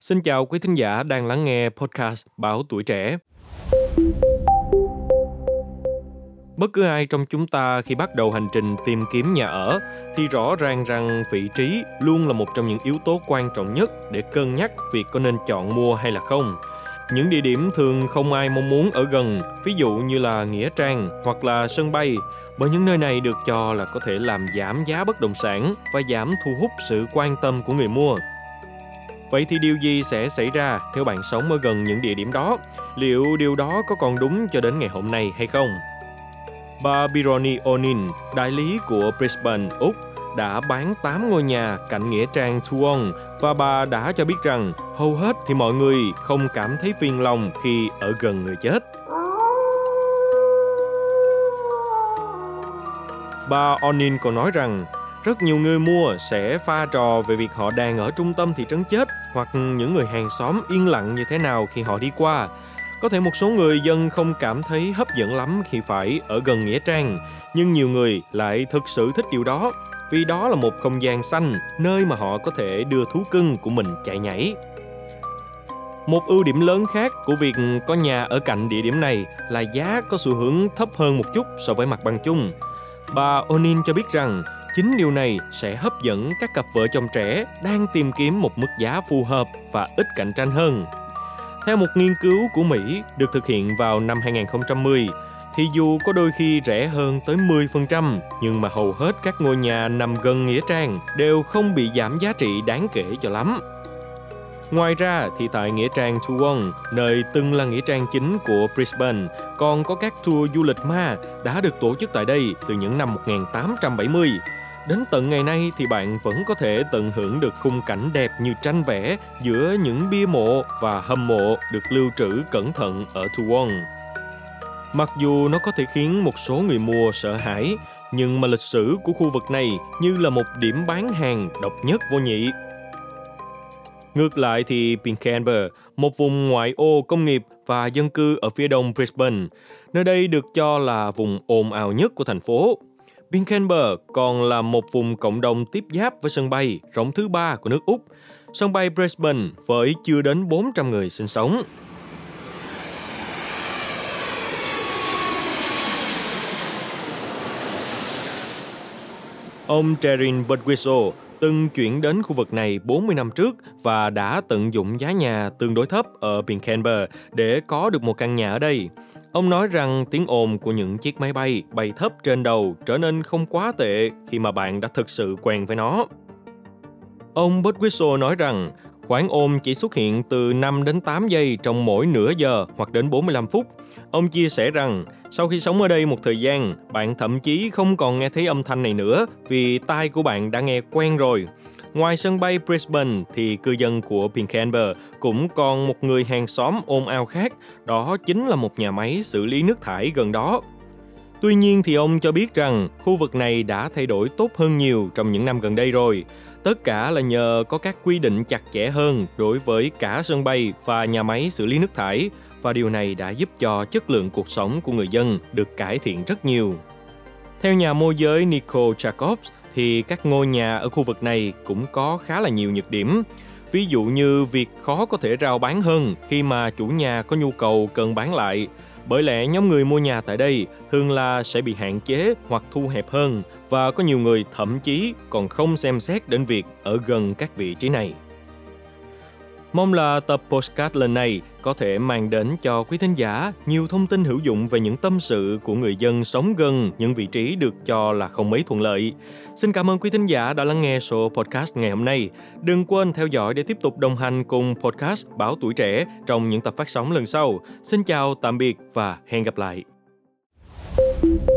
Xin chào quý thính giả đang lắng nghe podcast Báo Tuổi Trẻ. Bất cứ ai trong chúng ta khi bắt đầu hành trình tìm kiếm nhà ở thì rõ ràng rằng vị trí luôn là một trong những yếu tố quan trọng nhất để cân nhắc việc có nên chọn mua hay là không. Những địa điểm thường không ai mong muốn ở gần, ví dụ như là Nghĩa Trang hoặc là sân bay, bởi những nơi này được cho là có thể làm giảm giá bất động sản và giảm thu hút sự quan tâm của người mua. Vậy thì điều gì sẽ xảy ra nếu bạn sống ở gần những địa điểm đó? Liệu điều đó có còn đúng cho đến ngày hôm nay hay không? Bà Bironi Onin, đại lý của Brisbane, Úc, đã bán 8 ngôi nhà cạnh nghĩa trang Tuong và bà đã cho biết rằng hầu hết thì mọi người không cảm thấy phiền lòng khi ở gần người chết. Bà Onin còn nói rằng rất nhiều người mua sẽ pha trò về việc họ đang ở trung tâm thị trấn chết hoặc những người hàng xóm yên lặng như thế nào khi họ đi qua. Có thể một số người dân không cảm thấy hấp dẫn lắm khi phải ở gần nghĩa trang, nhưng nhiều người lại thực sự thích điều đó vì đó là một không gian xanh nơi mà họ có thể đưa thú cưng của mình chạy nhảy. Một ưu điểm lớn khác của việc có nhà ở cạnh địa điểm này là giá có xu hướng thấp hơn một chút so với mặt bằng chung. Bà Onin cho biết rằng chính điều này sẽ hấp dẫn các cặp vợ chồng trẻ đang tìm kiếm một mức giá phù hợp và ít cạnh tranh hơn. Theo một nghiên cứu của Mỹ được thực hiện vào năm 2010, thì dù có đôi khi rẻ hơn tới 10%, nhưng mà hầu hết các ngôi nhà nằm gần nghĩa trang đều không bị giảm giá trị đáng kể cho lắm. Ngoài ra thì tại nghĩa trang Toowong, nơi từng là nghĩa trang chính của Brisbane, còn có các tour du lịch ma đã được tổ chức tại đây từ những năm 1870. Đến tận ngày nay thì bạn vẫn có thể tận hưởng được khung cảnh đẹp như tranh vẽ giữa những bia mộ và hầm mộ được lưu trữ cẩn thận ở Tuwon. Mặc dù nó có thể khiến một số người mua sợ hãi, nhưng mà lịch sử của khu vực này như là một điểm bán hàng độc nhất vô nhị. Ngược lại thì Pinkenber, một vùng ngoại ô công nghiệp và dân cư ở phía đông Brisbane, nơi đây được cho là vùng ồn ào nhất của thành phố. Pinkenba còn là một vùng cộng đồng tiếp giáp với sân bay rộng thứ ba của nước Úc, sân bay Brisbane với chưa đến 400 người sinh sống. Ông Terin Budwiso từng chuyển đến khu vực này 40 năm trước và đã tận dụng giá nhà tương đối thấp ở Pinkenba để có được một căn nhà ở đây. Ông nói rằng tiếng ồn của những chiếc máy bay bay thấp trên đầu trở nên không quá tệ khi mà bạn đã thực sự quen với nó. Ông Budwiso nói rằng Khoảng ôm chỉ xuất hiện từ 5 đến 8 giây trong mỗi nửa giờ hoặc đến 45 phút. Ông chia sẻ rằng, sau khi sống ở đây một thời gian, bạn thậm chí không còn nghe thấy âm thanh này nữa vì tai của bạn đã nghe quen rồi. Ngoài sân bay Brisbane thì cư dân của Pinkenber cũng còn một người hàng xóm ôm ao khác, đó chính là một nhà máy xử lý nước thải gần đó. Tuy nhiên thì ông cho biết rằng khu vực này đã thay đổi tốt hơn nhiều trong những năm gần đây rồi. Tất cả là nhờ có các quy định chặt chẽ hơn đối với cả sân bay và nhà máy xử lý nước thải, và điều này đã giúp cho chất lượng cuộc sống của người dân được cải thiện rất nhiều. Theo nhà môi giới Nicole Jacobs thì các ngôi nhà ở khu vực này cũng có khá là nhiều nhược điểm. Ví dụ như việc khó có thể rao bán hơn khi mà chủ nhà có nhu cầu cần bán lại bởi lẽ nhóm người mua nhà tại đây thường là sẽ bị hạn chế hoặc thu hẹp hơn và có nhiều người thậm chí còn không xem xét đến việc ở gần các vị trí này. Mong là tập postcard lần này có thể mang đến cho quý thính giả nhiều thông tin hữu dụng về những tâm sự của người dân sống gần những vị trí được cho là không mấy thuận lợi. Xin cảm ơn quý thính giả đã lắng nghe số podcast ngày hôm nay. Đừng quên theo dõi để tiếp tục đồng hành cùng podcast Báo Tuổi Trẻ trong những tập phát sóng lần sau. Xin chào, tạm biệt và hẹn gặp lại. thank you